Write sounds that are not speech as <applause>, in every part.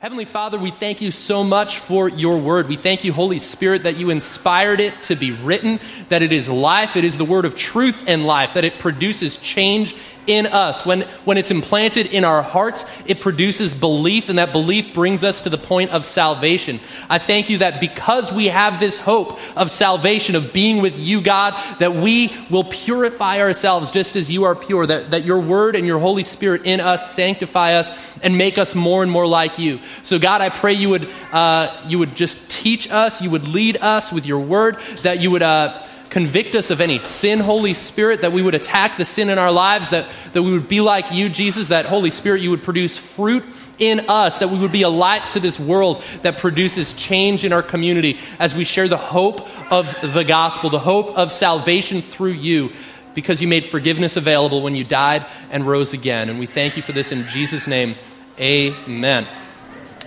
Heavenly Father, we thank you so much for your word. We thank you, Holy Spirit, that you inspired it to be written, that it is life, it is the word of truth and life, that it produces change in us. When, when it's implanted in our hearts, it produces belief, and that belief brings us to the point of salvation. I thank you that because we have this hope of salvation, of being with you, God, that we will purify ourselves just as you are pure, that, that your word and your Holy Spirit in us sanctify us and make us more and more like you. So, God, I pray you would, uh, you would just teach us, you would lead us with your word, that you would. Uh, convict us of any sin, Holy Spirit, that we would attack the sin in our lives, that, that we would be like you, Jesus, that Holy Spirit, you would produce fruit in us, that we would be a light to this world that produces change in our community as we share the hope of the gospel, the hope of salvation through you, because you made forgiveness available when you died and rose again. And we thank you for this in Jesus' name. Amen.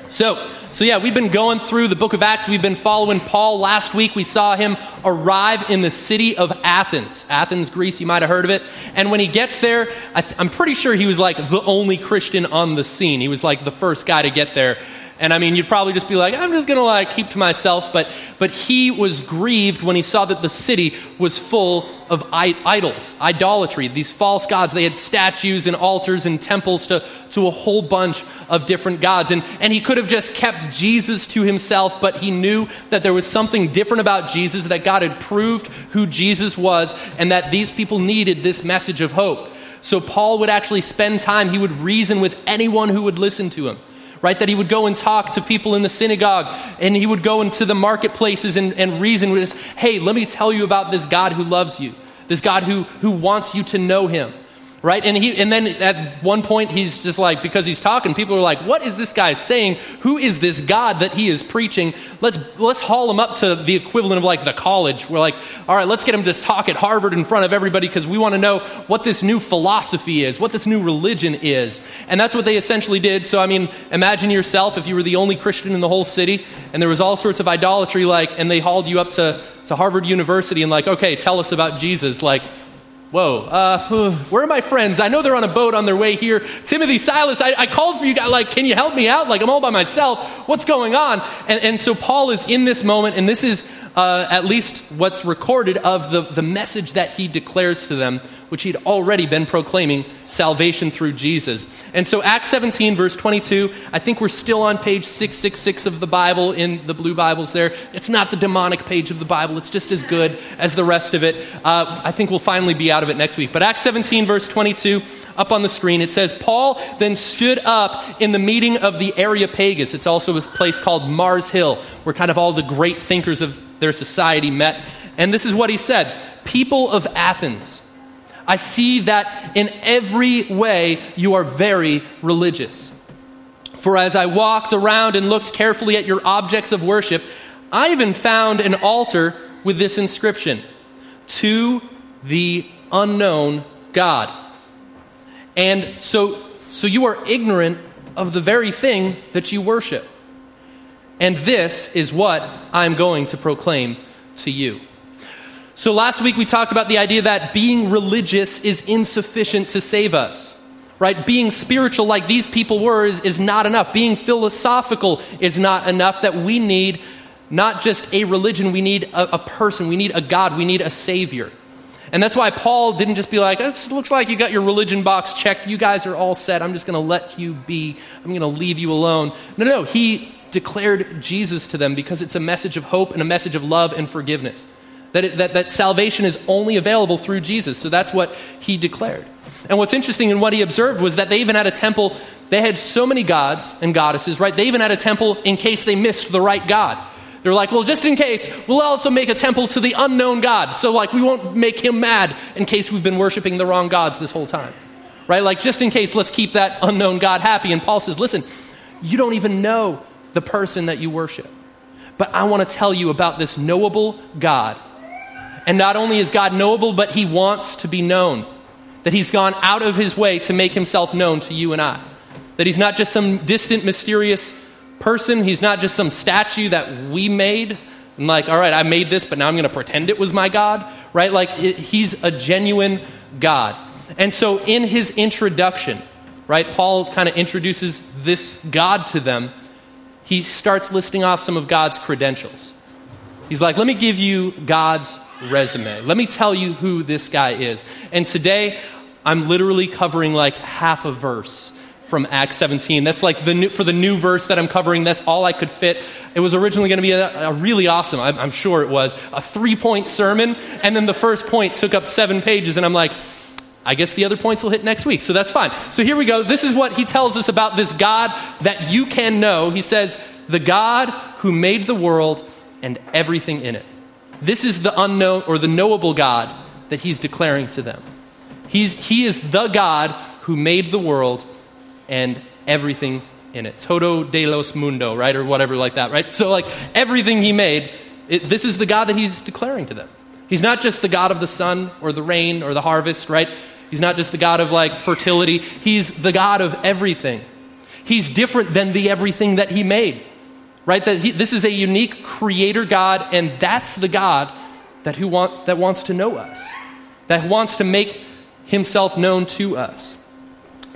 So, so yeah, we've been going through the book of Acts. We've been following Paul. Last week we saw him arrive in the city of Athens. Athens, Greece, you might have heard of it. And when he gets there, I am pretty sure he was like the only Christian on the scene. He was like the first guy to get there. And I mean, you'd probably just be like, I'm just going to like keep to myself. But, but he was grieved when he saw that the city was full of idols, idolatry, these false gods. They had statues and altars and temples to, to a whole bunch of different gods. And, and he could have just kept Jesus to himself, but he knew that there was something different about Jesus, that God had proved who Jesus was, and that these people needed this message of hope. So Paul would actually spend time, he would reason with anyone who would listen to him right? That he would go and talk to people in the synagogue and he would go into the marketplaces and, and reason with, hey, let me tell you about this God who loves you, this God who, who wants you to know him right? And he and then at one point he's just like because he's talking, people are like, "What is this guy saying? Who is this God that he is preaching? Let's let's haul him up to the equivalent of like the college. We're like, all right, let's get him to talk at Harvard in front of everybody because we want to know what this new philosophy is, what this new religion is." And that's what they essentially did. So I mean, imagine yourself if you were the only Christian in the whole city and there was all sorts of idolatry like and they hauled you up to to Harvard University and like, "Okay, tell us about Jesus." Like Whoa, uh, where are my friends? I know they're on a boat on their way here. Timothy, Silas, I, I, called for you guys. Like, can you help me out? Like, I'm all by myself. What's going on? And, and so Paul is in this moment, and this is uh, at least what's recorded of the, the message that he declares to them which he'd already been proclaiming salvation through Jesus. And so, Acts 17, verse 22, I think we're still on page 666 of the Bible in the blue Bibles there. It's not the demonic page of the Bible, it's just as good as the rest of it. Uh, I think we'll finally be out of it next week. But Acts 17, verse 22, up on the screen, it says, Paul then stood up in the meeting of the Areopagus. It's also a place called Mars Hill, where kind of all the great thinkers of their society met. And this is what he said People of Athens, I see that in every way you are very religious. For as I walked around and looked carefully at your objects of worship, I even found an altar with this inscription To the unknown God. And so, so you are ignorant of the very thing that you worship. And this is what I'm going to proclaim to you. So, last week we talked about the idea that being religious is insufficient to save us, right? Being spiritual like these people were is, is not enough. Being philosophical is not enough. That we need not just a religion, we need a, a person, we need a God, we need a Savior. And that's why Paul didn't just be like, it looks like you got your religion box checked. You guys are all set. I'm just going to let you be. I'm going to leave you alone. No, no, he declared Jesus to them because it's a message of hope and a message of love and forgiveness. That, it, that, that salvation is only available through Jesus. So that's what he declared. And what's interesting in what he observed was that they even had a temple, they had so many gods and goddesses, right? They even had a temple in case they missed the right God. They're like, well, just in case, we'll also make a temple to the unknown God. So, like, we won't make him mad in case we've been worshiping the wrong gods this whole time. Right? Like, just in case, let's keep that unknown God happy. And Paul says, listen, you don't even know the person that you worship. But I want to tell you about this knowable God and not only is God knowable, but he wants to be known. That he's gone out of his way to make himself known to you and I. That he's not just some distant, mysterious person. He's not just some statue that we made. And like, all right, I made this, but now I'm going to pretend it was my God. Right? Like, it, he's a genuine God. And so in his introduction, right, Paul kind of introduces this God to them he starts listing off some of God's credentials. He's like, let me give you God's resume. Let me tell you who this guy is. And today, I'm literally covering like half a verse from Acts 17. That's like the new, for the new verse that I'm covering, that's all I could fit. It was originally going to be a, a really awesome, I'm, I'm sure it was, a three point sermon. And then the first point took up seven pages. And I'm like, I guess the other points will hit next week, so that's fine. So here we go. This is what he tells us about this God that you can know. He says, The God who made the world and everything in it. This is the unknown or the knowable God that he's declaring to them. He's, he is the God who made the world and everything in it. Todo de los mundo, right? Or whatever like that, right? So, like, everything he made, it, this is the God that he's declaring to them. He's not just the God of the sun or the rain or the harvest, right? He's not just the God of like fertility. He's the God of everything. He's different than the everything that he made, right? That he, this is a unique creator God, and that's the God that, who want, that wants to know us, that wants to make himself known to us.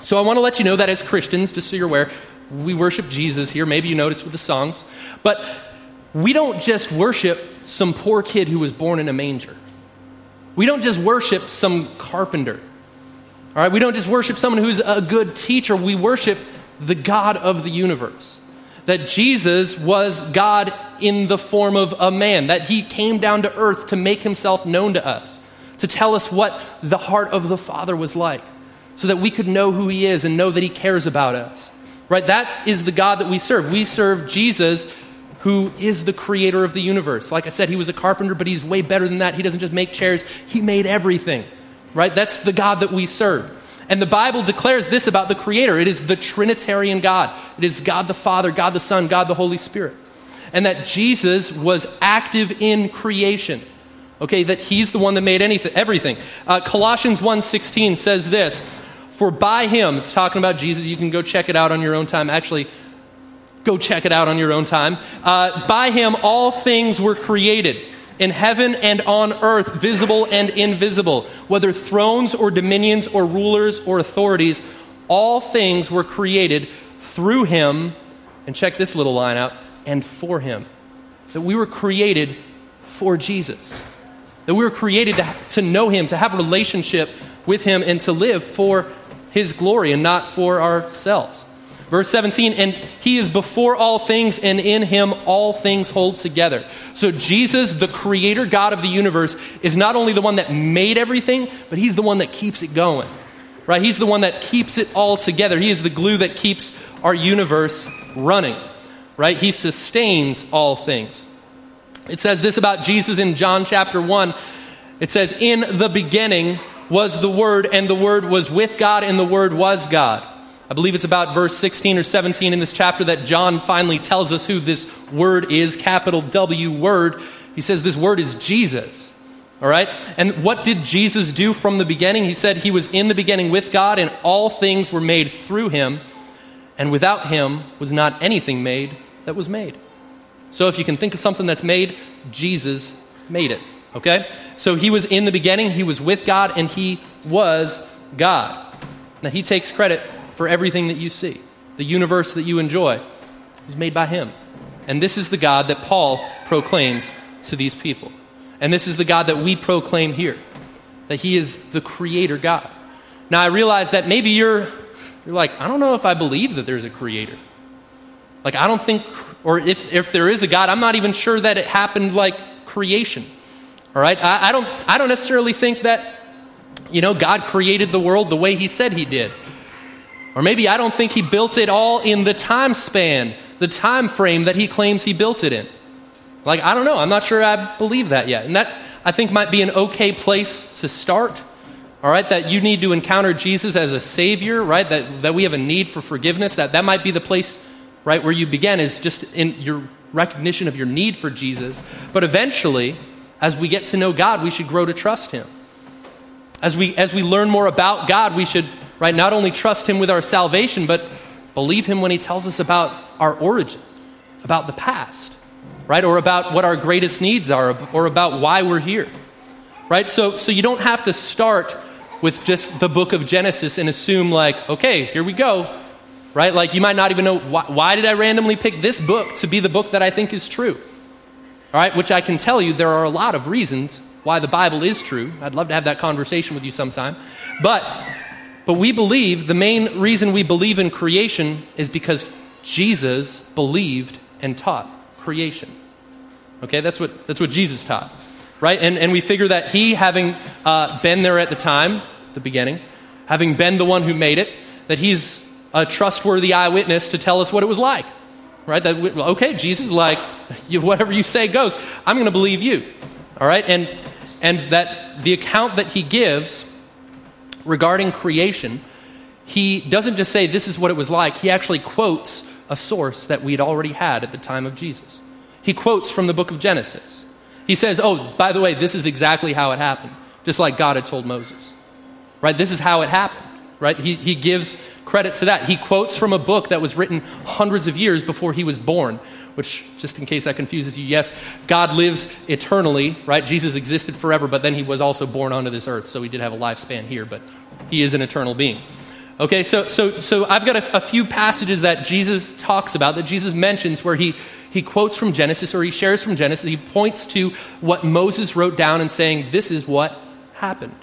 So I want to let you know that as Christians, just so you're aware, we worship Jesus here. Maybe you noticed with the songs. But we don't just worship some poor kid who was born in a manger. We don't just worship some carpenter. All right, we don't just worship someone who's a good teacher. We worship the God of the universe. That Jesus was God in the form of a man, that he came down to earth to make himself known to us, to tell us what the heart of the Father was like, so that we could know who he is and know that he cares about us. Right? That is the God that we serve. We serve Jesus who is the creator of the universe. Like I said, he was a carpenter, but he's way better than that. He doesn't just make chairs, he made everything. Right? That's the God that we serve. And the Bible declares this about the creator it is the Trinitarian God. It is God the Father, God the Son, God the Holy Spirit. And that Jesus was active in creation. Okay, that he's the one that made anything, everything. Uh, Colossians 1:16 says this, "For by him, talking about Jesus, you can go check it out on your own time. Actually, Go check it out on your own time. Uh, by him, all things were created in heaven and on earth, visible and invisible, whether thrones or dominions or rulers or authorities, all things were created through him. And check this little line out and for him. That we were created for Jesus. That we were created to, to know him, to have a relationship with him, and to live for his glory and not for ourselves. Verse 17, and he is before all things, and in him all things hold together. So, Jesus, the creator God of the universe, is not only the one that made everything, but he's the one that keeps it going. Right? He's the one that keeps it all together. He is the glue that keeps our universe running. Right? He sustains all things. It says this about Jesus in John chapter 1. It says, In the beginning was the Word, and the Word was with God, and the Word was God. I believe it's about verse 16 or 17 in this chapter that John finally tells us who this word is, capital W word. He says this word is Jesus. All right? And what did Jesus do from the beginning? He said he was in the beginning with God, and all things were made through him, and without him was not anything made that was made. So if you can think of something that's made, Jesus made it. Okay? So he was in the beginning, he was with God, and he was God. Now he takes credit for everything that you see. The universe that you enjoy was made by Him. And this is the God that Paul proclaims to these people. And this is the God that we proclaim here that He is the Creator God. Now, I realize that maybe you're, you're like, I don't know if I believe that there's a Creator. Like, I don't think, or if, if there is a God, I'm not even sure that it happened like creation. All right? I, I, don't, I don't necessarily think that, you know, God created the world the way He said He did. Or maybe I don't think he built it all in the time span, the time frame that he claims he built it in. Like, I don't know. I'm not sure I believe that yet. And that, I think, might be an okay place to start. All right, that you need to encounter Jesus as a Savior, right? That, that we have a need for forgiveness. That, that might be the place, right, where you begin, is just in your recognition of your need for Jesus. But eventually, as we get to know God, we should grow to trust Him. As we, as we learn more about God, we should right? Not only trust Him with our salvation, but believe Him when He tells us about our origin, about the past, right? Or about what our greatest needs are, or about why we're here, right? So, so you don't have to start with just the book of Genesis and assume, like, okay, here we go, right? Like you might not even know why, why did I randomly pick this book to be the book that I think is true? All right, which I can tell you there are a lot of reasons why the Bible is true. I'd love to have that conversation with you sometime. But but we believe the main reason we believe in creation is because Jesus believed and taught creation. Okay, that's what that's what Jesus taught. Right? And and we figure that he having uh, been there at the time, the beginning, having been the one who made it, that he's a trustworthy eyewitness to tell us what it was like. Right? That, okay, Jesus, like, <laughs> whatever you say goes. I'm going to believe you. All right? And, and that the account that he gives regarding creation, he doesn't just say this is what it was like, he actually quotes a source that we'd already had at the time of Jesus. He quotes from the book of Genesis. He says, Oh, by the way, this is exactly how it happened, just like God had told Moses. Right? This is how it happened. Right? He, he gives credit to that. He quotes from a book that was written hundreds of years before he was born, which, just in case that confuses you, yes, God lives eternally, right? Jesus existed forever, but then he was also born onto this earth, so he did have a lifespan here, but he is an eternal being. Okay, so, so, so I've got a, a few passages that Jesus talks about, that Jesus mentions, where he, he quotes from Genesis or he shares from Genesis. He points to what Moses wrote down and saying, This is what happened.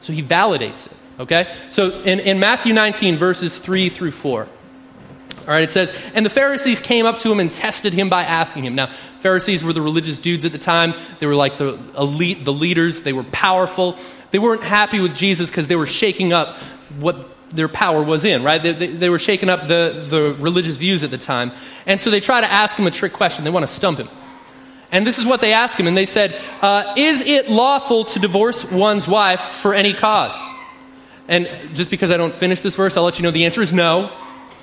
So he validates it. Okay? So in, in Matthew 19, verses 3 through 4. All right, it says, And the Pharisees came up to him and tested him by asking him. Now, Pharisees were the religious dudes at the time. They were like the elite, the leaders. They were powerful. They weren't happy with Jesus because they were shaking up what their power was in, right? They, they, they, were shaking up the, the religious views at the time. And so they try to ask him a trick question. They want to stump him. And this is what they ask him. And they said, uh, Is it lawful to divorce one's wife for any cause? And just because I don't finish this verse, I'll let you know the answer is no.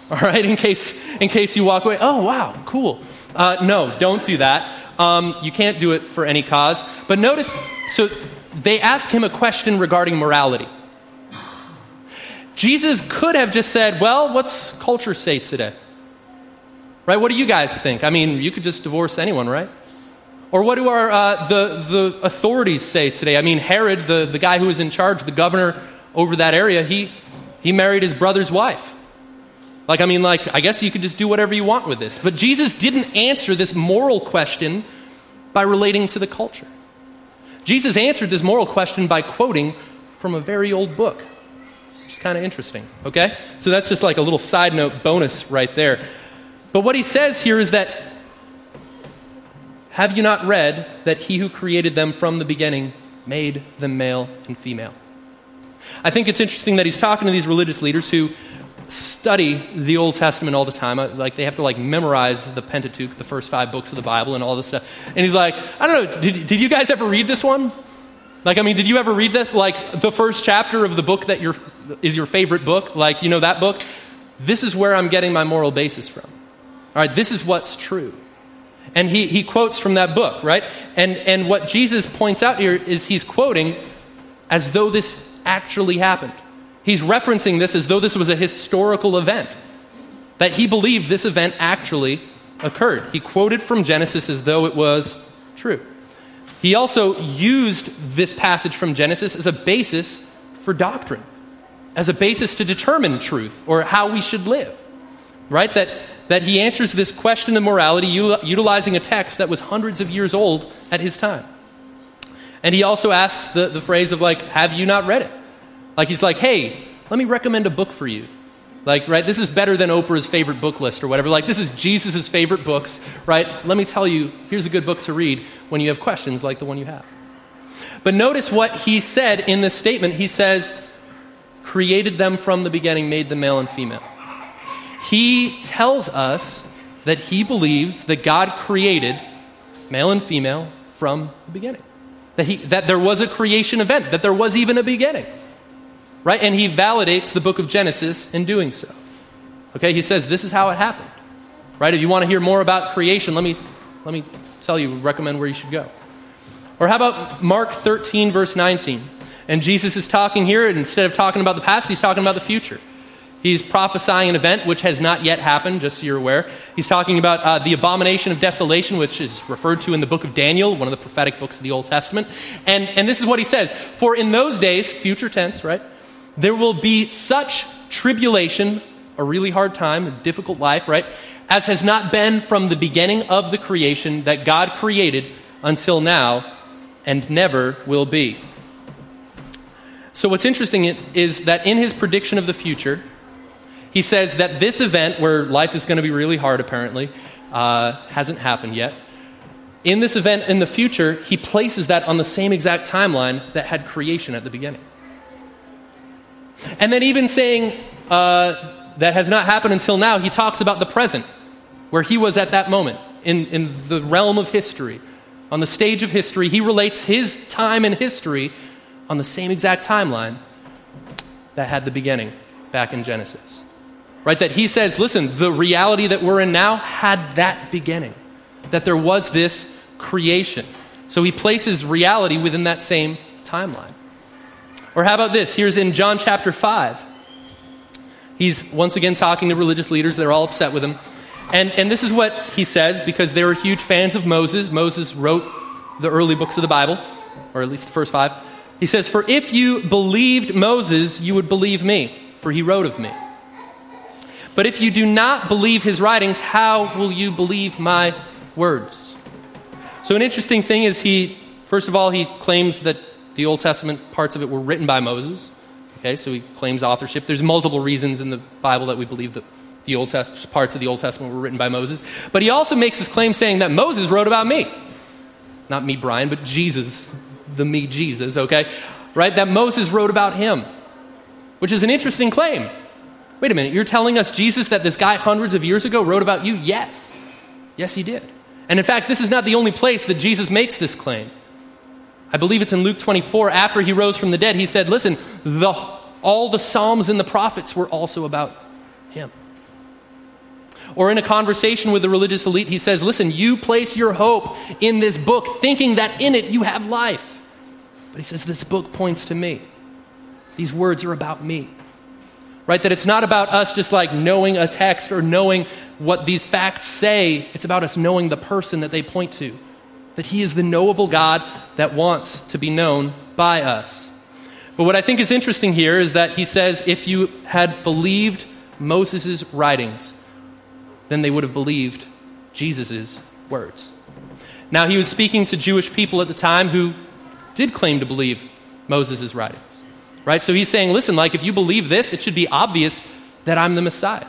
All right, in case, in case you walk away, oh, wow, cool. Uh, no, don't do that. Um, you can't do it for any cause. But notice, so they ask him a question regarding morality. Jesus could have just said, well, what's culture say today? Right? What do you guys think? I mean, you could just divorce anyone, right? Or what do our, uh, the, the authorities say today? I mean, Herod, the, the guy who was in charge, the governor over that area, he, he married his brother's wife. Like, I mean, like, I guess you could just do whatever you want with this. But Jesus didn't answer this moral question by relating to the culture. Jesus answered this moral question by quoting from a very old book, which is kind of interesting, okay? So that's just like a little side note bonus right there. But what he says here is that have you not read that he who created them from the beginning made them male and female? I think it's interesting that he's talking to these religious leaders who study the Old Testament all the time. Like they have to like memorize the Pentateuch, the first five books of the Bible, and all this stuff. And he's like, I don't know, did, did you guys ever read this one? Like, I mean, did you ever read that? Like the first chapter of the book that your, is your favorite book? Like, you know that book? This is where I'm getting my moral basis from. All right, this is what's true. And he, he quotes from that book, right? And, and what Jesus points out here is he's quoting as though this actually happened. He's referencing this as though this was a historical event, that he believed this event actually occurred. He quoted from Genesis as though it was true. He also used this passage from Genesis as a basis for doctrine, as a basis to determine truth or how we should live. Right? That, that he answers this question of morality utilizing a text that was hundreds of years old at his time. And he also asks the, the phrase of, like, have you not read it? Like, he's like, hey, let me recommend a book for you. Like, right, this is better than Oprah's favorite book list or whatever. Like, this is Jesus' favorite books, right? Let me tell you, here's a good book to read when you have questions like the one you have. But notice what he said in this statement. He says, created them from the beginning, made them male and female. He tells us that he believes that God created male and female from the beginning that, he, that there was a creation event, that there was even a beginning. Right? And he validates the book of Genesis in doing so. Okay, he says this is how it happened. Right? If you want to hear more about creation, let me, let me tell you, recommend where you should go. Or how about Mark 13, verse 19? And Jesus is talking here, and instead of talking about the past, he's talking about the future. He's prophesying an event which has not yet happened, just so you're aware. He's talking about uh, the abomination of desolation, which is referred to in the book of Daniel, one of the prophetic books of the Old Testament. And, and this is what he says For in those days, future tense, right, there will be such tribulation a really hard time, a difficult life, right? As has not been from the beginning of the creation that God created until now and never will be. So, what's interesting is that in his prediction of the future, he says that this event, where life is going to be really hard apparently, uh, hasn't happened yet. In this event in the future, he places that on the same exact timeline that had creation at the beginning. And then, even saying uh, that has not happened until now, he talks about the present, where he was at that moment in, in the realm of history. On the stage of history, he relates his time in history on the same exact timeline that had the beginning back in Genesis. Right? That he says, listen, the reality that we're in now had that beginning, that there was this creation. So he places reality within that same timeline. Or how about this? Here's in John chapter 5. He's once again talking to religious leaders. They're all upset with him. And, and this is what he says because they were huge fans of Moses. Moses wrote the early books of the Bible, or at least the first five. He says, For if you believed Moses, you would believe me, for he wrote of me. But if you do not believe his writings, how will you believe my words? So, an interesting thing is he, first of all, he claims that the Old Testament parts of it were written by Moses. Okay, so he claims authorship. There's multiple reasons in the Bible that we believe that the Old Test- parts of the Old Testament were written by Moses. But he also makes his claim saying that Moses wrote about me. Not me, Brian, but Jesus the me Jesus, okay? Right? That Moses wrote about him, which is an interesting claim. Wait a minute, you're telling us, Jesus, that this guy hundreds of years ago wrote about you? Yes. Yes, he did. And in fact, this is not the only place that Jesus makes this claim. I believe it's in Luke 24. After he rose from the dead, he said, Listen, the, all the Psalms and the prophets were also about him. Or in a conversation with the religious elite, he says, Listen, you place your hope in this book, thinking that in it you have life. But he says, This book points to me. These words are about me. Right? That it's not about us just like knowing a text or knowing what these facts say. It's about us knowing the person that they point to. That he is the knowable God that wants to be known by us. But what I think is interesting here is that he says if you had believed Moses' writings, then they would have believed Jesus' words. Now, he was speaking to Jewish people at the time who did claim to believe Moses' writings. Right? So he's saying, listen, like if you believe this, it should be obvious that I'm the Messiah.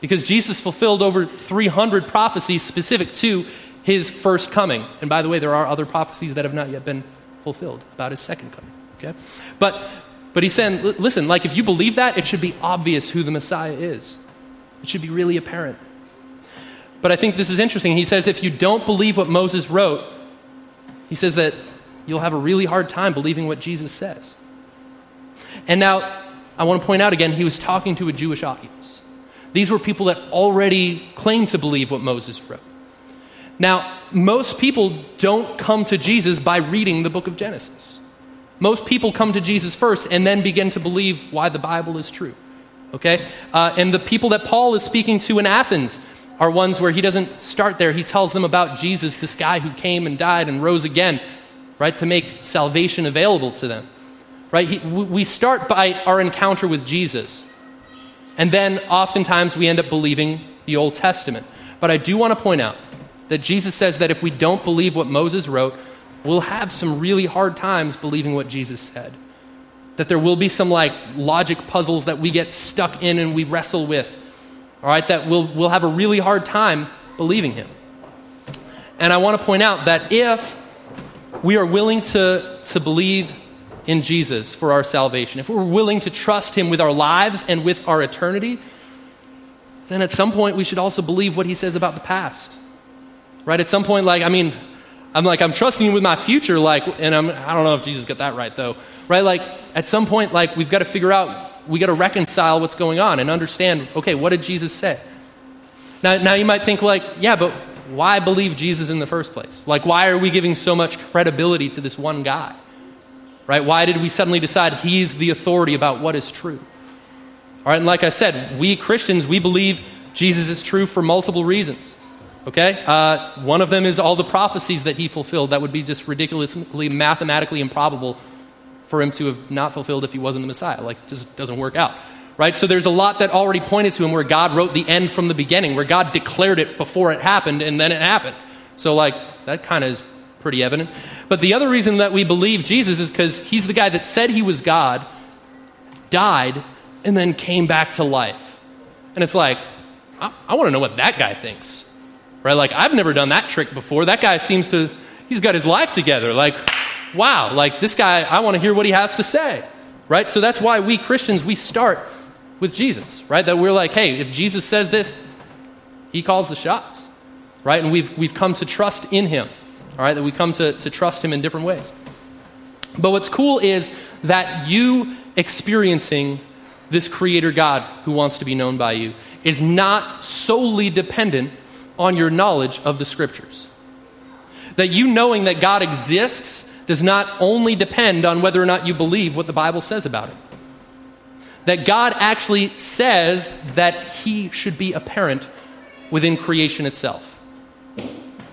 Because Jesus fulfilled over 300 prophecies specific to his first coming. And by the way, there are other prophecies that have not yet been fulfilled about his second coming. Okay? But, but he's saying, listen, like if you believe that, it should be obvious who the Messiah is. It should be really apparent. But I think this is interesting. He says if you don't believe what Moses wrote, he says that you'll have a really hard time believing what Jesus says. And now, I want to point out again, he was talking to a Jewish audience. These were people that already claimed to believe what Moses wrote. Now, most people don't come to Jesus by reading the book of Genesis. Most people come to Jesus first and then begin to believe why the Bible is true. Okay? Uh, and the people that Paul is speaking to in Athens are ones where he doesn't start there. He tells them about Jesus, this guy who came and died and rose again right? To make salvation available to them, right? He, we start by our encounter with Jesus. And then oftentimes we end up believing the Old Testament. But I do want to point out that Jesus says that if we don't believe what Moses wrote, we'll have some really hard times believing what Jesus said. That there will be some like logic puzzles that we get stuck in and we wrestle with. All right, that we'll, we'll have a really hard time believing him. And I want to point out that if we are willing to, to believe in Jesus for our salvation, if we're willing to trust Him with our lives and with our eternity, then at some point we should also believe what He says about the past. Right? At some point, like, I mean, I'm like, I'm trusting you with my future, like, and I'm, I don't know if Jesus got that right, though. Right? Like, at some point, like, we've got to figure out, we got to reconcile what's going on and understand, okay, what did Jesus say? Now, now you might think, like, yeah, but why believe Jesus in the first place? Like, why are we giving so much credibility to this one guy? Right? Why did we suddenly decide he's the authority about what is true? All right, and like I said, we Christians, we believe Jesus is true for multiple reasons. Okay? Uh, one of them is all the prophecies that he fulfilled. That would be just ridiculously mathematically improbable for him to have not fulfilled if he wasn't the Messiah. Like, it just doesn't work out. right? So there's a lot that already pointed to him where God wrote the end from the beginning, where God declared it before it happened and then it happened. So, like, that kind of is pretty evident. But the other reason that we believe Jesus is because he's the guy that said he was God, died, and then came back to life. And it's like, I, I want to know what that guy thinks, right? Like, I've never done that trick before. That guy seems to, he's got his life together. Like, wow, like this guy, I want to hear what he has to say, right? So that's why we Christians, we start with Jesus, right? That we're like, hey, if Jesus says this, he calls the shots, right? And we've, we've come to trust in him, all right? That we come to, to trust him in different ways. But what's cool is that you experiencing this creator God who wants to be known by you is not solely dependent on your knowledge of the scriptures. That you knowing that God exists does not only depend on whether or not you believe what the Bible says about it that God actually says that he should be apparent within creation itself.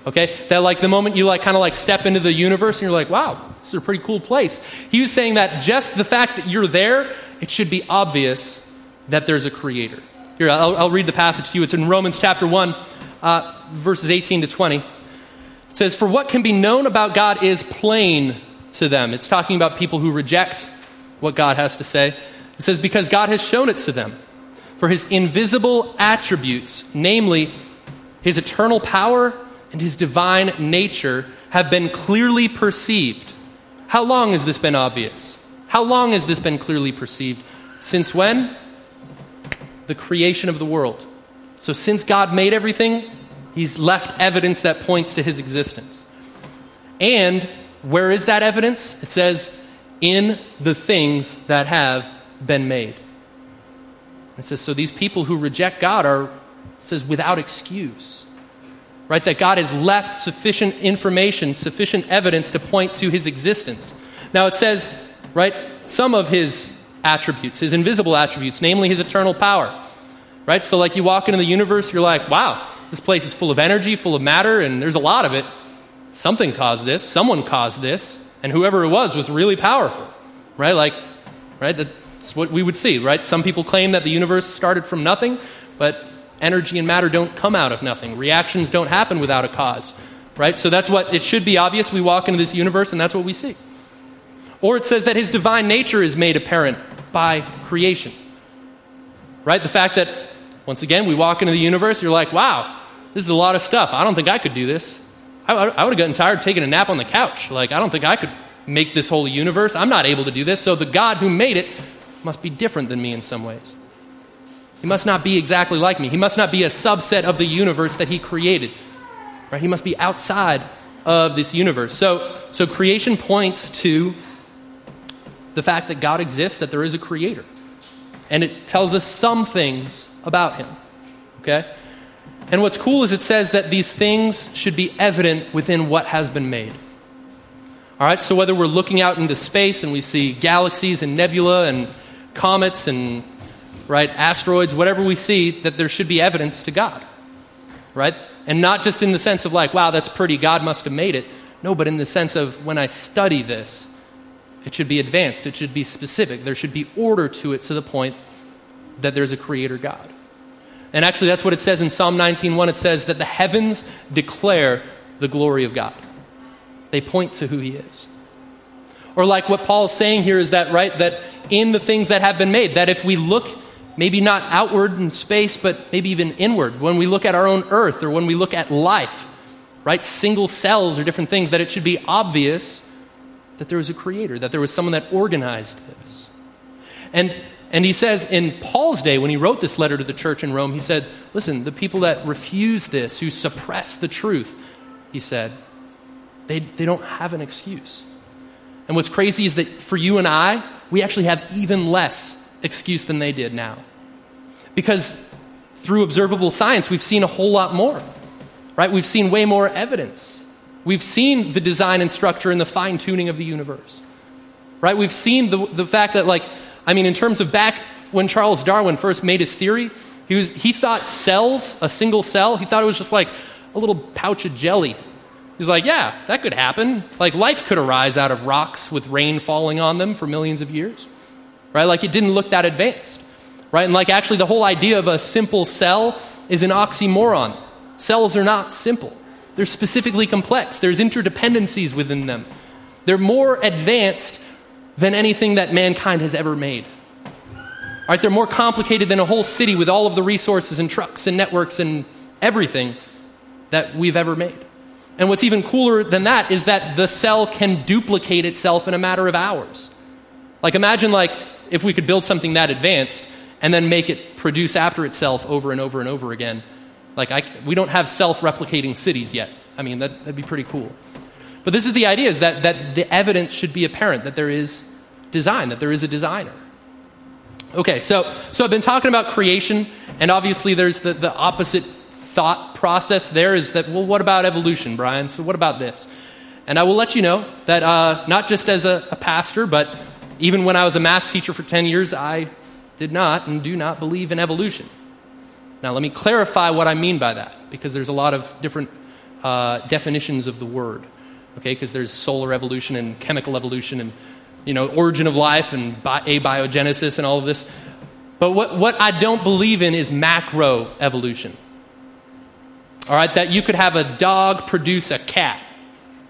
Okay? That like the moment you like kind of like step into the universe and you're like, wow, this is a pretty cool place. He was saying that just the fact that you're there, it should be obvious that there's a creator. Here, I'll, I'll read the passage to you. It's in Romans chapter 1, uh, verses 18 to 20. It says, For what can be known about God is plain to them. It's talking about people who reject what God has to say. It says, Because God has shown it to them. For his invisible attributes, namely his eternal power and his divine nature, have been clearly perceived. How long has this been obvious? How long has this been clearly perceived? Since when? The creation of the world. So, since God made everything, he's left evidence that points to his existence. And where is that evidence? It says, in the things that have been made. It says, so these people who reject God are, it says, without excuse. Right? That God has left sufficient information, sufficient evidence to point to his existence. Now it says, right, some of his attributes, his invisible attributes, namely his eternal power. Right? So, like, you walk into the universe, you're like, wow, this place is full of energy, full of matter, and there's a lot of it. Something caused this, someone caused this, and whoever it was was really powerful. Right? Like, right? That's what we would see, right? Some people claim that the universe started from nothing, but energy and matter don't come out of nothing. Reactions don't happen without a cause, right? So that's what it should be obvious. We walk into this universe and that's what we see. Or it says that his divine nature is made apparent by creation, right? The fact that, once again, we walk into the universe, you're like, wow, this is a lot of stuff. I don't think I could do this. I, I would have gotten tired taking a nap on the couch. Like, I don't think I could make this whole universe. I'm not able to do this. So the God who made it must be different than me in some ways. He must not be exactly like me. He must not be a subset of the universe that he created. Right? He must be outside of this universe. So, so creation points to the fact that God exists, that there is a creator. And it tells us some things about him. Okay? And what's cool is it says that these things should be evident within what has been made. All right, so whether we're looking out into space and we see galaxies and nebula and comets and right asteroids whatever we see that there should be evidence to god right and not just in the sense of like wow that's pretty god must have made it no but in the sense of when i study this it should be advanced it should be specific there should be order to it to the point that there's a creator god and actually that's what it says in psalm 19.1 it says that the heavens declare the glory of god they point to who he is or like what paul's saying here is that right that in the things that have been made. That if we look maybe not outward in space, but maybe even inward, when we look at our own earth or when we look at life, right? Single cells or different things, that it should be obvious that there was a creator, that there was someone that organized this. And, and he says in Paul's day, when he wrote this letter to the church in Rome, he said, Listen, the people that refuse this, who suppress the truth, he said, they, they don't have an excuse. And what's crazy is that for you and I, we actually have even less excuse than they did now. Because through observable science, we've seen a whole lot more, right? We've seen way more evidence. We've seen the design and structure and the fine tuning of the universe, right? We've seen the, the fact that, like, I mean, in terms of back when Charles Darwin first made his theory, he, was, he thought cells, a single cell, he thought it was just like a little pouch of jelly He's like, yeah, that could happen. Like, life could arise out of rocks with rain falling on them for millions of years. Right? Like, it didn't look that advanced. right? And like actually, the whole idea of a simple cell is an oxymoron. Cells are not simple, they're specifically complex, there's interdependencies within them. They're more advanced than anything that mankind has ever made. Right? They're more complicated than a whole city with all of the resources and trucks and networks and everything that we've ever made. And what's even cooler than that is that the cell can duplicate itself in a matter of hours. Like imagine like if we could build something that advanced and then make it produce after itself over and over and over again. Like I, we don't have self-replicating cities yet. I mean that, that'd be pretty cool. But this is the idea is that, that the evidence should be apparent that there is design, that there is a designer. Okay, so, so I've been talking about creation, and obviously there's the, the opposite thought process there is that, well, what about evolution, Brian? So what about this? And I will let you know that uh, not just as a, a pastor, but even when I was a math teacher for 10 years, I did not and do not believe in evolution. Now, let me clarify what I mean by that, because there's a lot of different uh, definitions of the word. Okay, because there's solar evolution and chemical evolution and you know, origin of life and bi- abiogenesis and all of this. But what, what I don't believe in is macro evolution. All right, that you could have a dog produce a cat.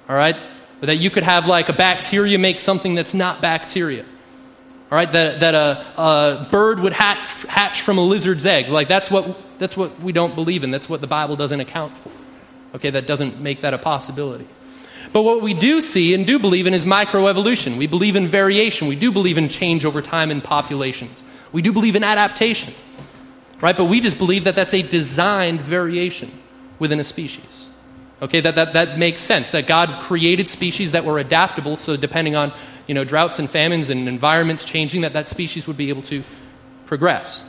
All right, or that you could have like a bacteria make something that's not bacteria. All right, that, that a, a bird would hatch, hatch from a lizard's egg. Like that's what, that's what we don't believe in. That's what the Bible doesn't account for. Okay, that doesn't make that a possibility. But what we do see and do believe in is microevolution. We believe in variation. We do believe in change over time in populations. We do believe in adaptation. Right? But we just believe that that's a designed variation within a species. Okay, that, that, that makes sense. That God created species that were adaptable, so depending on you know, droughts and famines and environments changing, that that species would be able to progress.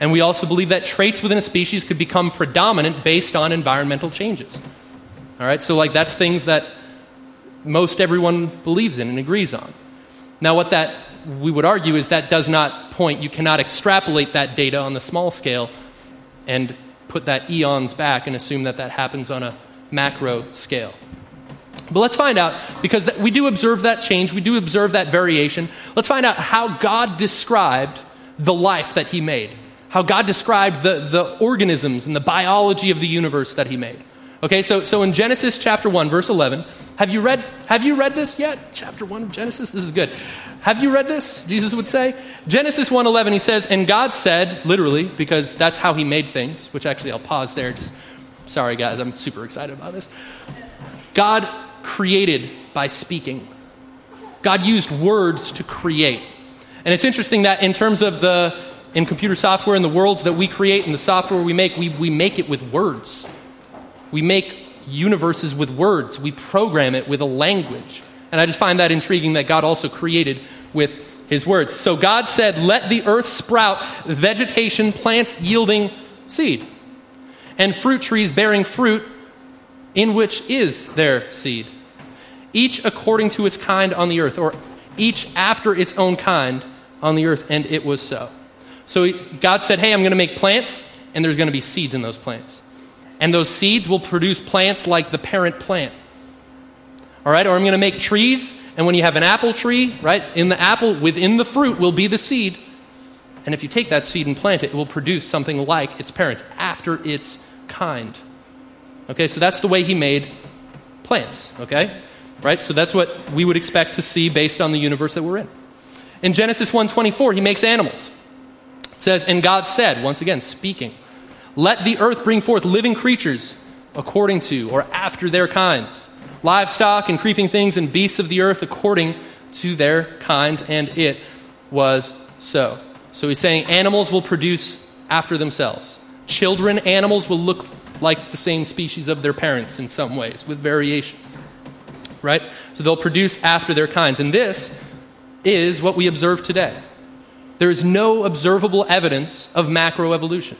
And we also believe that traits within a species could become predominant based on environmental changes. All right, so like that's things that most everyone believes in and agrees on. Now, what that we would argue is that does not point, you cannot extrapolate that data on the small scale and put that eons back and assume that that happens on a macro scale. But let's find out, because we do observe that change, we do observe that variation. Let's find out how God described the life that He made, how God described the, the organisms and the biology of the universe that He made. Okay, so, so in Genesis chapter 1, verse 11, have you read, have you read this yet? Chapter 1 of Genesis? This is good. Have you read this? Jesus would say. Genesis 1:11 he says, "And God said, literally, because that's how he made things, which actually I'll pause there just sorry guys, I'm super excited about this. God created by speaking. God used words to create. And it's interesting that in terms of the in computer software and the worlds that we create and the software we make, we, we make it with words. We make universes with words, we program it with a language. And I just find that intriguing that God also created with his words. So God said, Let the earth sprout vegetation, plants yielding seed, and fruit trees bearing fruit, in which is their seed, each according to its kind on the earth, or each after its own kind on the earth. And it was so. So God said, Hey, I'm going to make plants, and there's going to be seeds in those plants and those seeds will produce plants like the parent plant. All right, or I'm going to make trees, and when you have an apple tree, right, in the apple, within the fruit will be the seed. And if you take that seed and plant it, it will produce something like its parents after its kind. Okay, so that's the way he made plants, okay? Right? So that's what we would expect to see based on the universe that we're in. In Genesis 1:24, he makes animals. It says, "And God said, once again speaking, let the earth bring forth living creatures according to or after their kinds, livestock and creeping things and beasts of the earth according to their kinds. And it was so. So he's saying animals will produce after themselves. Children, animals will look like the same species of their parents in some ways, with variation. Right? So they'll produce after their kinds. And this is what we observe today. There is no observable evidence of macroevolution.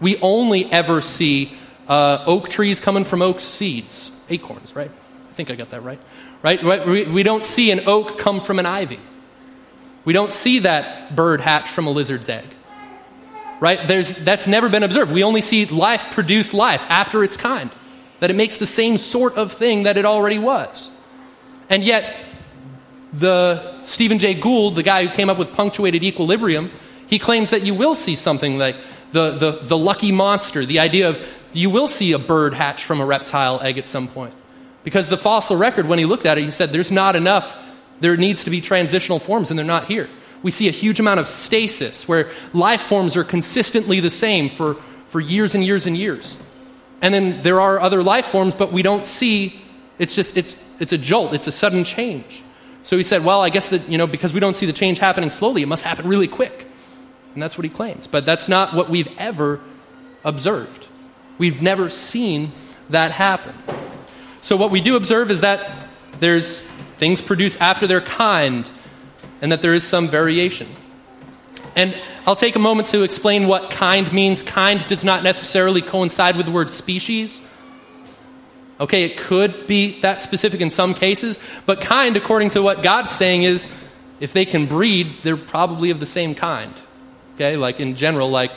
We only ever see uh, oak trees coming from oak seeds, acorns, right? I think I got that right. Right? We, we don't see an oak come from an ivy. We don't see that bird hatch from a lizard's egg. Right? There's, that's never been observed. We only see life produce life after its kind, that it makes the same sort of thing that it already was. And yet, the Stephen Jay Gould, the guy who came up with punctuated equilibrium, He claims that you will see something like the, the, the lucky monster, the idea of you will see a bird hatch from a reptile egg at some point. Because the fossil record, when he looked at it, he said there's not enough, there needs to be transitional forms, and they're not here. We see a huge amount of stasis where life forms are consistently the same for, for years and years and years. And then there are other life forms, but we don't see, it's just, it's, it's a jolt, it's a sudden change. So he said, well, I guess that, you know, because we don't see the change happening slowly, it must happen really quick. And that's what he claims. But that's not what we've ever observed. We've never seen that happen. So what we do observe is that there's things produced after their kind and that there is some variation. And I'll take a moment to explain what kind means. Kind does not necessarily coincide with the word species. Okay, it could be that specific in some cases, but kind, according to what God's saying, is if they can breed, they're probably of the same kind. Okay, like in general, like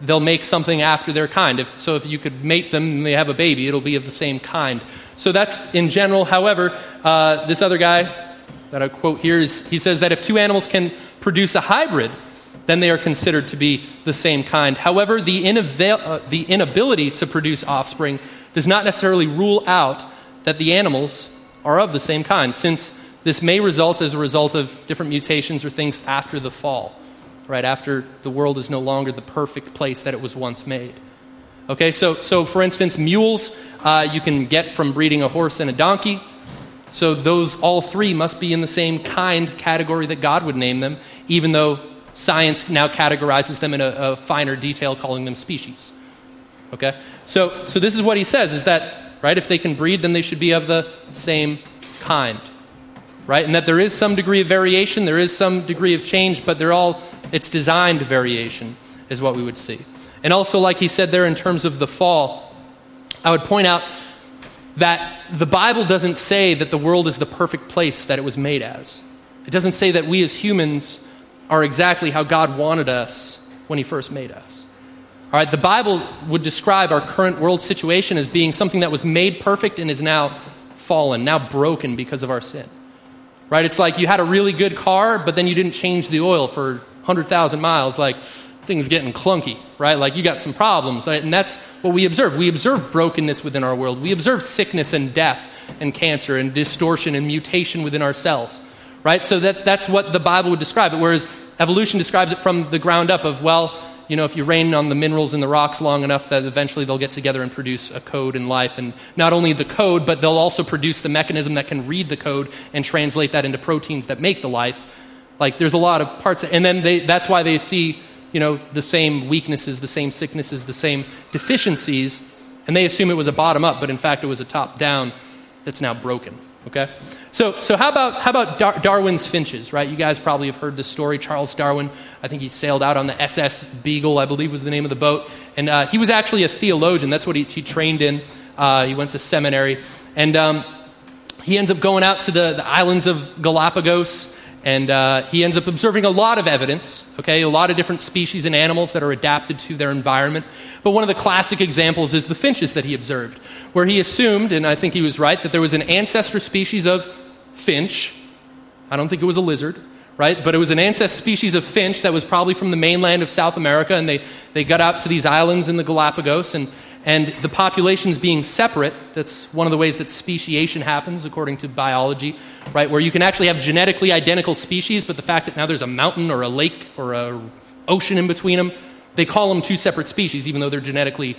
they'll make something after their kind. If, so if you could mate them and they have a baby, it'll be of the same kind. So that's in general. However, uh, this other guy that I quote here is he says that if two animals can produce a hybrid, then they are considered to be the same kind. However, the, uh, the inability to produce offspring does not necessarily rule out that the animals are of the same kind, since this may result as a result of different mutations or things after the fall, right? After the world is no longer the perfect place that it was once made. Okay, so, so for instance, mules uh, you can get from breeding a horse and a donkey. So those all three must be in the same kind category that God would name them, even though science now categorizes them in a, a finer detail, calling them species. Okay? So, so this is what he says is that, right, if they can breed, then they should be of the same kind. Right? And that there is some degree of variation, there is some degree of change, but they're all, it's designed variation, is what we would see. And also, like he said there in terms of the fall, I would point out that the Bible doesn't say that the world is the perfect place that it was made as. It doesn't say that we as humans are exactly how God wanted us when he first made us. All right, the Bible would describe our current world situation as being something that was made perfect and is now fallen, now broken because of our sin. Right? It's like you had a really good car, but then you didn't change the oil for 100,000 miles. Like, things getting clunky, right? Like, you got some problems. Right? And that's what we observe. We observe brokenness within our world. We observe sickness and death and cancer and distortion and mutation within ourselves. Right? So that, that's what the Bible would describe it, whereas evolution describes it from the ground up of, well, you know, if you rain on the minerals in the rocks long enough, that eventually they'll get together and produce a code in life. And not only the code, but they'll also produce the mechanism that can read the code and translate that into proteins that make the life. Like, there's a lot of parts. And then they, that's why they see, you know, the same weaknesses, the same sicknesses, the same deficiencies. And they assume it was a bottom up, but in fact, it was a top down that's now broken. Okay? So, so how about, how about Dar- Darwin's finches, right? You guys probably have heard the story. Charles Darwin, I think he sailed out on the SS Beagle, I believe was the name of the boat. And uh, he was actually a theologian. That's what he, he trained in. Uh, he went to seminary. And um, he ends up going out to the, the islands of Galapagos. And uh, he ends up observing a lot of evidence, okay, a lot of different species and animals that are adapted to their environment. But one of the classic examples is the finches that he observed, where he assumed, and I think he was right, that there was an ancestor species of finch. I don't think it was a lizard, right? But it was an ancestor species of finch that was probably from the mainland of South America, and they, they got out to these islands in the Galapagos, and, and the populations being separate, that's one of the ways that speciation happens according to biology, right? Where you can actually have genetically identical species, but the fact that now there's a mountain or a lake or a ocean in between them, they call them two separate species, even though they're genetically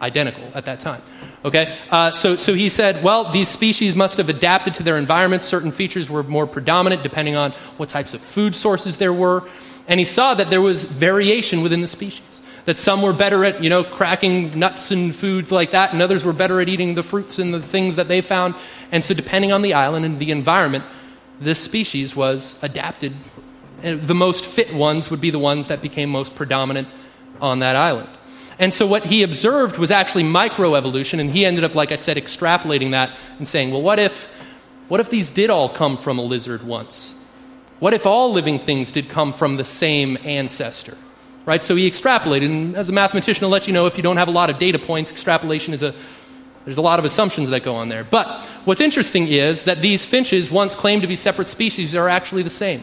identical at that time. Okay? Uh, so, so he said, well, these species must have adapted to their environments. Certain features were more predominant depending on what types of food sources there were. And he saw that there was variation within the species. That some were better at, you know, cracking nuts and foods like that, and others were better at eating the fruits and the things that they found. And so, depending on the island and the environment, this species was adapted. And The most fit ones would be the ones that became most predominant on that island. And so what he observed was actually microevolution, and he ended up, like I said, extrapolating that and saying, well, what if, what if these did all come from a lizard once? What if all living things did come from the same ancestor? Right? So he extrapolated, and as a mathematician, I'll let you know if you don't have a lot of data points, extrapolation is a there's a lot of assumptions that go on there. But what's interesting is that these finches, once claimed to be separate species, are actually the same.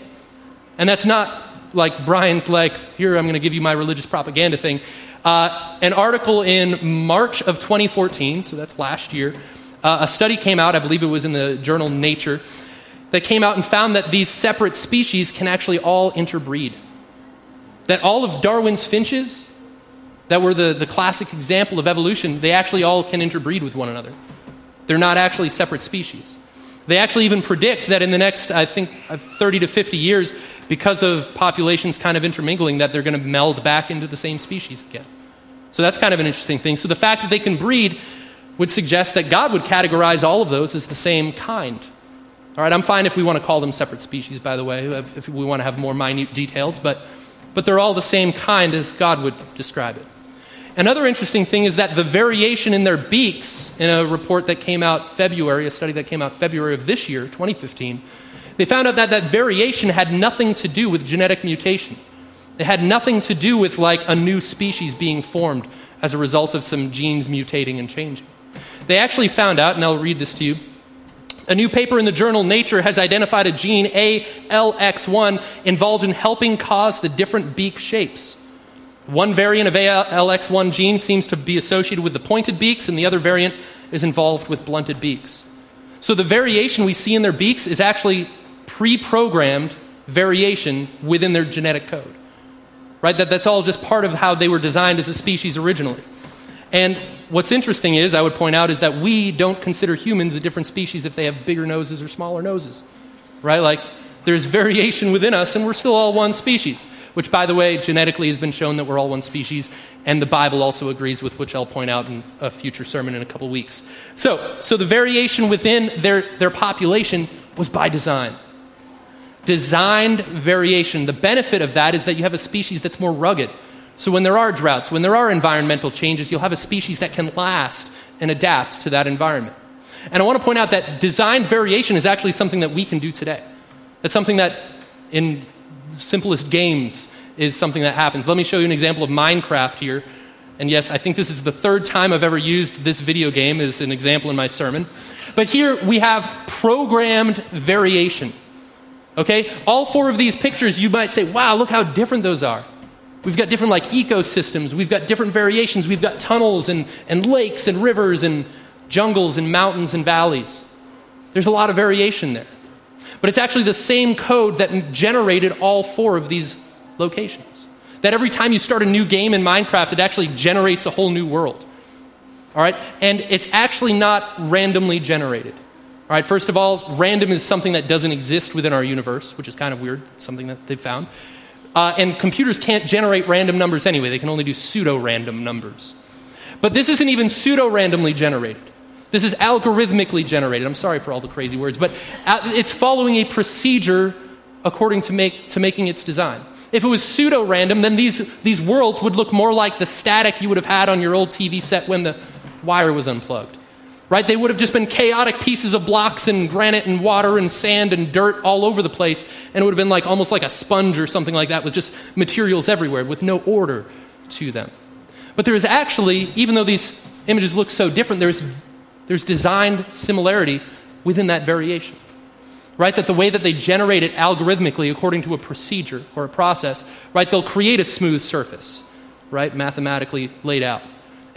And that's not like Brian's like, here, I'm going to give you my religious propaganda thing. Uh, an article in March of 2014, so that's last year, uh, a study came out, I believe it was in the journal Nature, that came out and found that these separate species can actually all interbreed. That all of Darwin's finches, that were the, the classic example of evolution, they actually all can interbreed with one another. They're not actually separate species. They actually even predict that in the next, I think, uh, 30 to 50 years, because of populations kind of intermingling, that they're going to meld back into the same species again. So that's kind of an interesting thing. So the fact that they can breed would suggest that God would categorize all of those as the same kind. All right, I'm fine if we want to call them separate species, by the way, if we want to have more minute details, but, but they're all the same kind as God would describe it. Another interesting thing is that the variation in their beaks, in a report that came out February, a study that came out February of this year, 2015, they found out that that variation had nothing to do with genetic mutation. It had nothing to do with like a new species being formed as a result of some genes mutating and changing. They actually found out, and I'll read this to you. A new paper in the journal Nature has identified a gene, ALX1, involved in helping cause the different beak shapes. One variant of ALX1 gene seems to be associated with the pointed beaks, and the other variant is involved with blunted beaks. So the variation we see in their beaks is actually pre programmed variation within their genetic code. Right? That, that's all just part of how they were designed as a species originally. And what's interesting is, I would point out, is that we don't consider humans a different species if they have bigger noses or smaller noses. Right? Like, there's variation within us, and we're still all one species. Which, by the way, genetically has been shown that we're all one species, and the Bible also agrees with, which I'll point out in a future sermon in a couple weeks. So, so the variation within their, their population was by design designed variation. The benefit of that is that you have a species that's more rugged. So when there are droughts, when there are environmental changes, you'll have a species that can last and adapt to that environment. And I want to point out that designed variation is actually something that we can do today. It's something that, in simplest games, is something that happens. Let me show you an example of Minecraft here. And yes, I think this is the third time I've ever used this video game as an example in my sermon. But here we have programmed variation. Okay? All four of these pictures, you might say, wow, look how different those are. We've got different like ecosystems, we've got different variations, we've got tunnels and, and lakes and rivers and jungles and mountains and valleys. There's a lot of variation there. But it's actually the same code that generated all four of these locations. That every time you start a new game in Minecraft, it actually generates a whole new world. All right? And it's actually not randomly generated. All right, first of all, random is something that doesn't exist within our universe, which is kind of weird, something that they've found. Uh, and computers can't generate random numbers anyway, they can only do pseudo random numbers. But this isn't even pseudo randomly generated. This is algorithmically generated. I'm sorry for all the crazy words, but uh, it's following a procedure according to, make, to making its design. If it was pseudo random, then these, these worlds would look more like the static you would have had on your old TV set when the wire was unplugged right? They would have just been chaotic pieces of blocks and granite and water and sand and dirt all over the place, and it would have been like almost like a sponge or something like that with just materials everywhere with no order to them. But there is actually, even though these images look so different, there's, there's designed similarity within that variation. Right? That the way that they generate it algorithmically according to a procedure or a process, right, they'll create a smooth surface, right, mathematically laid out.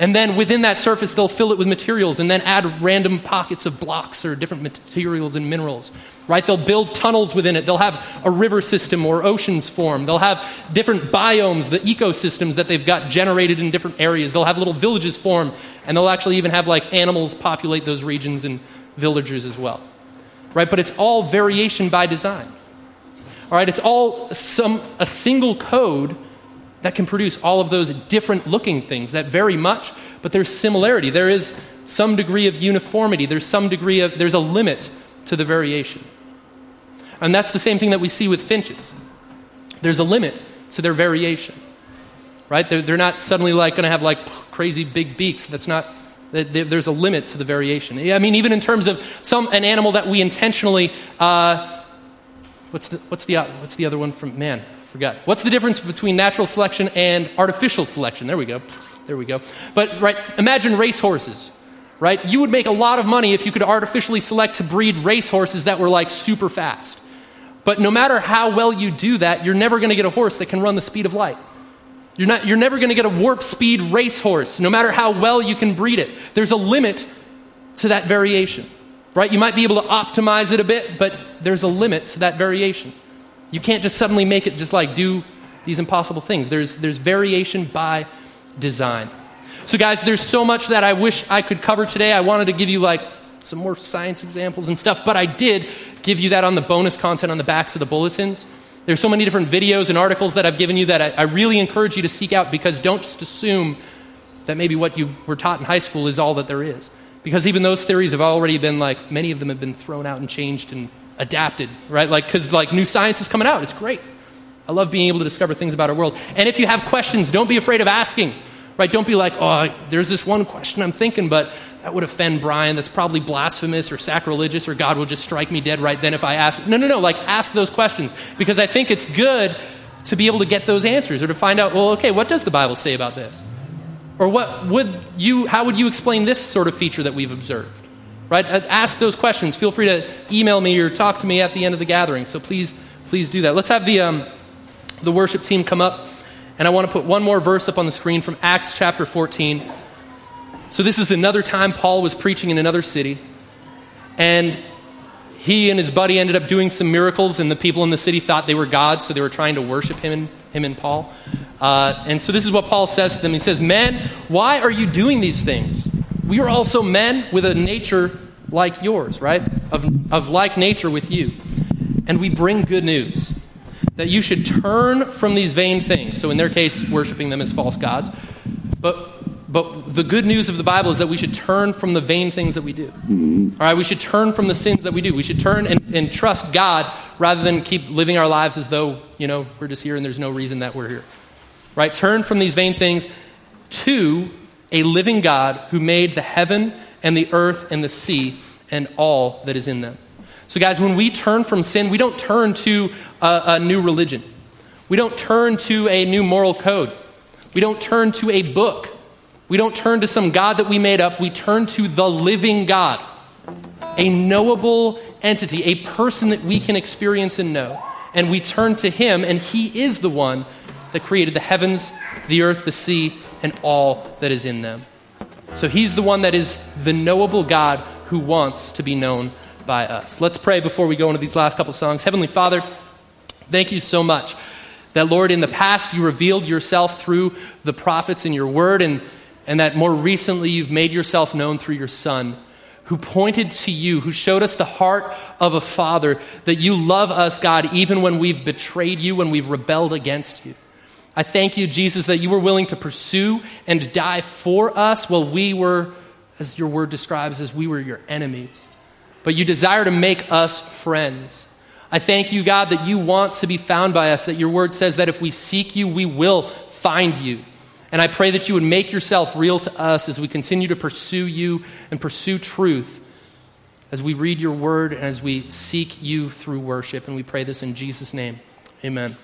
And then within that surface, they'll fill it with materials and then add random pockets of blocks or different materials and minerals. Right? They'll build tunnels within it. They'll have a river system or oceans form. They'll have different biomes, the ecosystems that they've got generated in different areas. They'll have little villages form, and they'll actually even have like animals populate those regions and villagers as well. Right? But it's all variation by design. All right? It's all some a single code that can produce all of those different looking things that vary much, but there's similarity. There is some degree of uniformity. There's some degree of, there's a limit to the variation. And that's the same thing that we see with finches. There's a limit to their variation, right? They're, they're not suddenly like going to have like crazy big beaks. That's not, there's a limit to the variation. I mean, even in terms of some, an animal that we intentionally, uh, what's the, what's the, what's the other one from, man, forgot. What's the difference between natural selection and artificial selection? There we go. There we go. But, right, imagine race horses, right? You would make a lot of money if you could artificially select to breed race horses that were like super fast. But no matter how well you do that, you're never going to get a horse that can run the speed of light. You're, not, you're never going to get a warp speed racehorse, no matter how well you can breed it. There's a limit to that variation, right? You might be able to optimize it a bit, but there's a limit to that variation. You can't just suddenly make it just like do these impossible things. There's, there's variation by design. So, guys, there's so much that I wish I could cover today. I wanted to give you like some more science examples and stuff, but I did give you that on the bonus content on the backs of the bulletins. There's so many different videos and articles that I've given you that I, I, really encourage you to seek out because don't just assume that maybe what you were taught in high school is all that there is. Because even those theories have already been like, many of them have been thrown out and changed and adapted, right? Like, because like new science is coming out. It's great. I love being able to discover things about our world. And if you have questions, don't be afraid of asking, right? Don't be like, oh, there's this one question I'm thinking, but that would offend Brian. That's probably blasphemous or sacrilegious, or God will just strike me dead right then if I ask. No, no, no. Like, ask those questions because I think it's good to be able to get those answers or to find out, well, okay, what does the Bible say about this? Or what would you, how would you explain this sort of feature that we've observed? Right? Uh, ask those questions. Feel free to email me or talk to me at the end of the gathering. So please, please do that. Let's have the, um, the worship team come up. And I want to put one more verse up on the screen from Acts chapter 14. So, this is another time Paul was preaching in another city. And he and his buddy ended up doing some miracles, and the people in the city thought they were gods, so they were trying to worship him and, him and Paul. Uh, and so, this is what Paul says to them He says, Men, why are you doing these things? We are also men with a nature like yours, right? Of, of like nature with you. And we bring good news that you should turn from these vain things. So, in their case, worshiping them as false gods. But but the good news of the Bible is that we should turn from the vain things that we do. Mm-hmm. All right, we should turn from the sins that we do. We should turn and, and trust God rather than keep living our lives as though, you know, we're just here and there's no reason that we're here. Right? Turn from these vain things to a living God who made the heaven and the earth and the sea and all that is in them. So, guys, when we turn from sin, we don't turn to a, a new religion. We don't turn to a new moral code. We don't turn to a book. We don't turn to some God that we made up, we turn to the living God, a knowable entity, a person that we can experience and know. And we turn to Him, and He is the one that created the heavens, the earth, the sea, and all that is in them. So He's the one that is the knowable God who wants to be known by us. Let's pray before we go into these last couple songs. Heavenly Father, thank you so much that, Lord, in the past you revealed yourself through the prophets in your word, and and that more recently you've made yourself known through your Son, who pointed to you, who showed us the heart of a father, that you love us, God, even when we've betrayed you, when we've rebelled against you. I thank you, Jesus, that you were willing to pursue and die for us while we were, as your word describes, as we were your enemies. But you desire to make us friends. I thank you, God, that you want to be found by us, that your word says that if we seek you, we will find you. And I pray that you would make yourself real to us as we continue to pursue you and pursue truth, as we read your word and as we seek you through worship. And we pray this in Jesus' name. Amen.